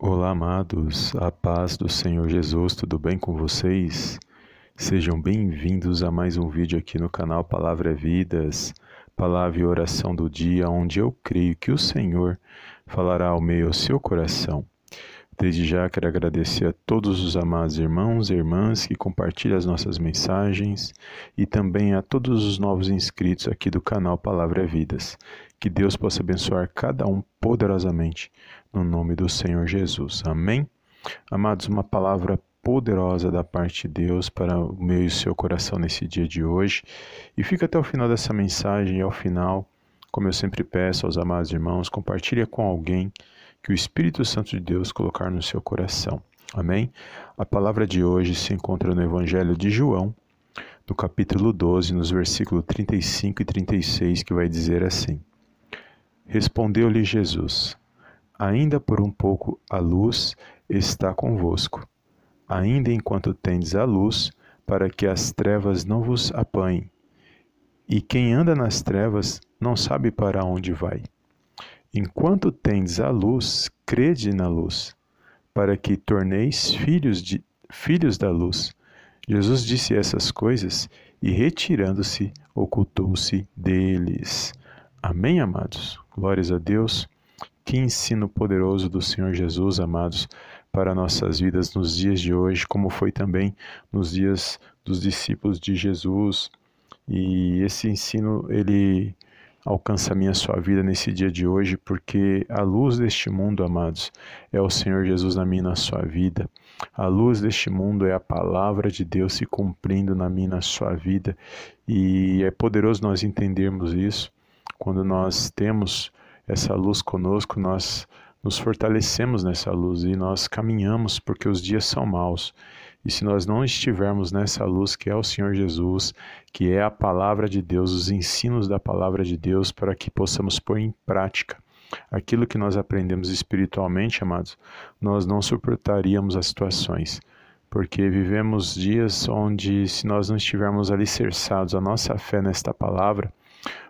Olá, amados, a paz do Senhor Jesus, tudo bem com vocês? Sejam bem-vindos a mais um vídeo aqui no canal Palavra é Vidas, palavra e oração do dia, onde eu creio que o Senhor falará ao meio ao seu coração. Desde já quero agradecer a todos os amados irmãos e irmãs que compartilham as nossas mensagens e também a todos os novos inscritos aqui do canal Palavra é Vidas. Que Deus possa abençoar cada um poderosamente no nome do Senhor Jesus. Amém? Amados, uma palavra poderosa da parte de Deus para o meu e o seu coração nesse dia de hoje. E fica até o final dessa mensagem e ao final, como eu sempre peço aos amados irmãos, compartilhe com alguém que o Espírito Santo de Deus colocar no seu coração. Amém? A palavra de hoje se encontra no Evangelho de João, no capítulo 12, nos versículos 35 e 36, que vai dizer assim: Respondeu-lhe Jesus: Ainda por um pouco a luz está convosco. Ainda enquanto tendes a luz, para que as trevas não vos apanhem. E quem anda nas trevas não sabe para onde vai. Enquanto tendes a luz, crede na luz, para que torneis filhos, de, filhos da luz. Jesus disse essas coisas e, retirando-se, ocultou-se deles. Amém, amados? Glórias a Deus. Que ensino poderoso do Senhor Jesus, amados, para nossas vidas nos dias de hoje, como foi também nos dias dos discípulos de Jesus. E esse ensino, ele alcança a minha sua vida nesse dia de hoje, porque a luz deste mundo, amados, é o Senhor Jesus na minha na sua vida. A luz deste mundo é a palavra de Deus se cumprindo na minha na sua vida. E é poderoso nós entendermos isso. Quando nós temos essa luz conosco, nós nos fortalecemos nessa luz e nós caminhamos porque os dias são maus. E se nós não estivermos nessa luz que é o Senhor Jesus, que é a palavra de Deus, os ensinos da palavra de Deus, para que possamos pôr em prática aquilo que nós aprendemos espiritualmente, amados, nós não suportaríamos as situações. Porque vivemos dias onde, se nós não estivermos alicerçados a nossa fé nesta palavra,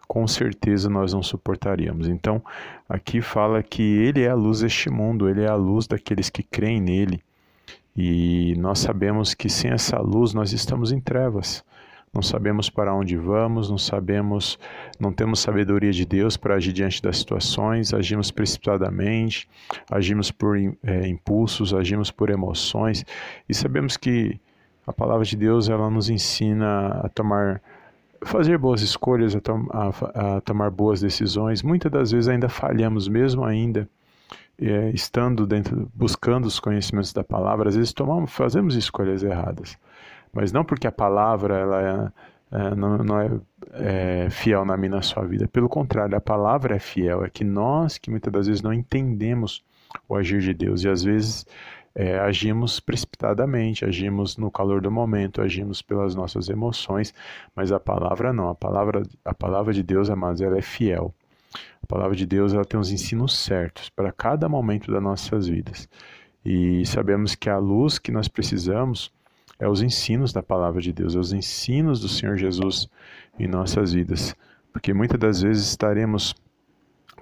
com certeza nós não suportaríamos. Então, aqui fala que Ele é a luz deste mundo, Ele é a luz daqueles que creem nele. E nós sabemos que sem essa luz nós estamos em trevas. Não sabemos para onde vamos, não sabemos, não temos sabedoria de Deus para agir diante das situações, agimos precipitadamente, agimos por é, impulsos, agimos por emoções e sabemos que a palavra de Deus ela nos ensina a tomar, fazer boas escolhas, a, a, a tomar boas decisões. Muitas das vezes ainda falhamos, mesmo ainda é, estando dentro, buscando os conhecimentos da palavra, às vezes tomamos, fazemos escolhas erradas. Mas não porque a palavra ela é, é, não, não é, é, fiel na minha na sua vida. Pelo contrário, a palavra é fiel. É que nós que muitas das vezes não entendemos o agir de Deus e às vezes é, agimos precipitadamente, agimos no calor do momento, agimos pelas nossas emoções, mas a palavra não. A palavra, a palavra de Deus, amados, ela é fiel. A palavra de Deus ela tem os ensinos certos para cada momento das nossas vidas. E sabemos que a luz que nós precisamos é os ensinos da palavra de Deus, é os ensinos do Senhor Jesus em nossas vidas. Porque muitas das vezes estaremos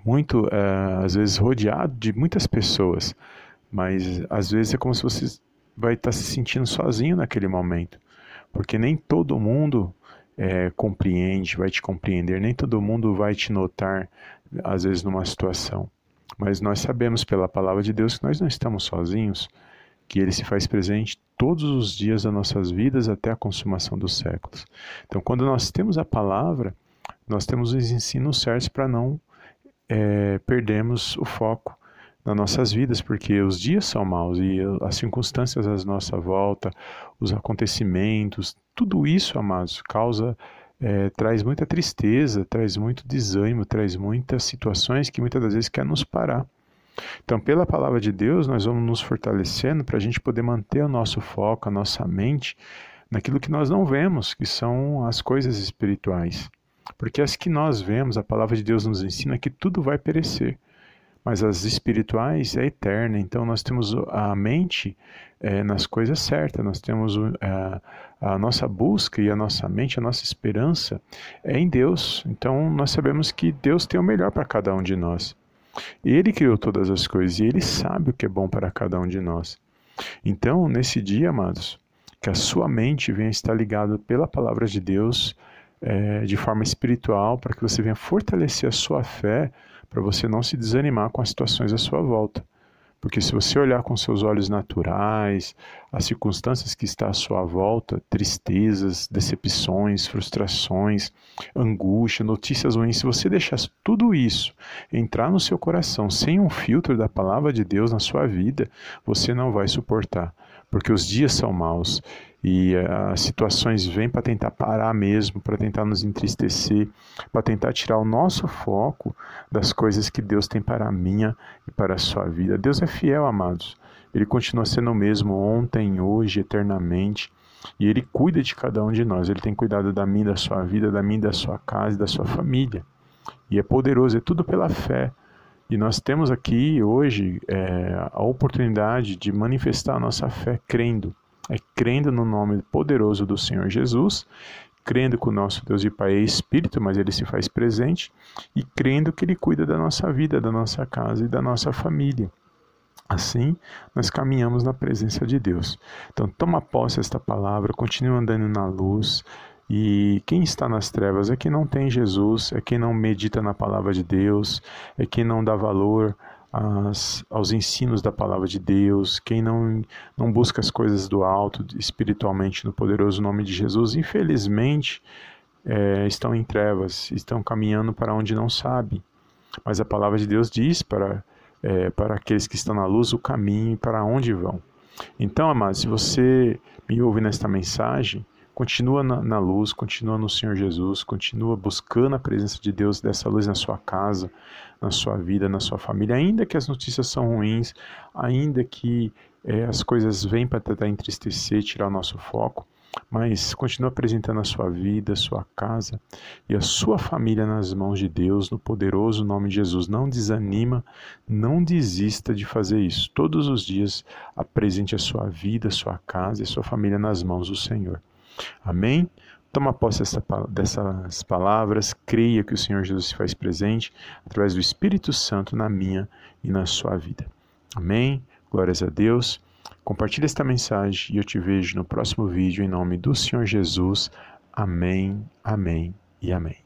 muito, é, às vezes, rodeado de muitas pessoas, mas às vezes é como se você vai estar se sentindo sozinho naquele momento. Porque nem todo mundo é, compreende, vai te compreender, nem todo mundo vai te notar, às vezes, numa situação. Mas nós sabemos pela palavra de Deus que nós não estamos sozinhos, que Ele se faz presente todos os dias das nossas vidas até a consumação dos séculos. Então, quando nós temos a palavra, nós temos os ensinos certos para não é, perdermos o foco nas nossas vidas, porque os dias são maus e as circunstâncias à nossa volta, os acontecimentos, tudo isso, amados, causa, é, traz muita tristeza, traz muito desânimo, traz muitas situações que muitas das vezes quer nos parar. Então, pela palavra de Deus, nós vamos nos fortalecendo para a gente poder manter o nosso foco, a nossa mente naquilo que nós não vemos, que são as coisas espirituais. Porque as que nós vemos, a palavra de Deus nos ensina que tudo vai perecer mas as espirituais é eterna. Então nós temos a mente é, nas coisas certas, nós temos a, a, nossa busca e a nossa mente, a nossa esperança é em Deus. Então nós sabemos que Deus tem o melhor para cada um de nós. Ele criou todas as coisas e ele sabe o que é bom para cada um de nós. Então, nesse dia, amados, que a sua mente venha estar ligada pela palavra de Deus é, de forma espiritual, para que você venha fortalecer a sua fé, para você não se desanimar com as situações à sua volta. Porque se você olhar com seus olhos naturais, as circunstâncias que estão à sua volta, tristezas, decepções, frustrações, angústia, notícias ruins, se você deixar tudo isso entrar no seu coração sem um filtro da palavra de Deus na sua vida, você não vai suportar porque os dias são maus e eh, as situações vêm para tentar parar mesmo, para tentar nos entristecer, para tentar tirar o nosso foco das coisas que Deus tem para a minha e para a sua vida. Deus é fiel, amados. Ele continua sendo o mesmo ontem, hoje, eternamente. E Ele cuida de cada um de nós. Ele tem cuidado da minha, da sua vida, da minha, da sua casa da sua família. E é poderoso, é tudo pela fé. E nós temos aqui hoje é, a oportunidade de manifestar a nossa fé crendo. É crendo no nome poderoso do Senhor Jesus, crendo que o nosso Deus e Pai é Espírito, mas Ele se faz presente, e crendo que Ele cuida da nossa vida, da nossa casa e da nossa família. Assim, nós caminhamos na presença de Deus. Então, toma posse esta palavra, continue andando na luz, e quem está nas trevas é quem não tem Jesus, é quem não medita na palavra de Deus, é quem não dá valor às, aos ensinos da palavra de Deus, quem não, não busca as coisas do alto espiritualmente no poderoso nome de Jesus. Infelizmente, é, estão em trevas, estão caminhando para onde não sabem. Mas a palavra de Deus diz para, é, para aqueles que estão na luz o caminho para onde vão. Então, amados, se você me ouve nesta mensagem, Continua na, na, luz, continua no Senhor Jesus, continua buscando a presença de Deus dessa luz na sua casa, na sua vida, na sua família, ainda que as notícias são ruins, ainda que é, as coisas vêm para tentar entristecer, tirar o nosso foco, mas continua apresentando a sua vida, a sua casa e a sua família nas mãos de Deus, no poderoso nome de Jesus. Não desanima, não desista de fazer isso. Todos os dias apresente a sua vida, a sua casa e a sua família nas mãos do Senhor. Amém? Toma posse dessa, dessas palavras, creia que o Senhor Jesus se faz presente através do Espírito Santo na minha e na sua vida. Amém? Glórias a Deus. Compartilhe esta mensagem e eu te vejo no próximo vídeo em nome do Senhor Jesus. Amém, amém e amém.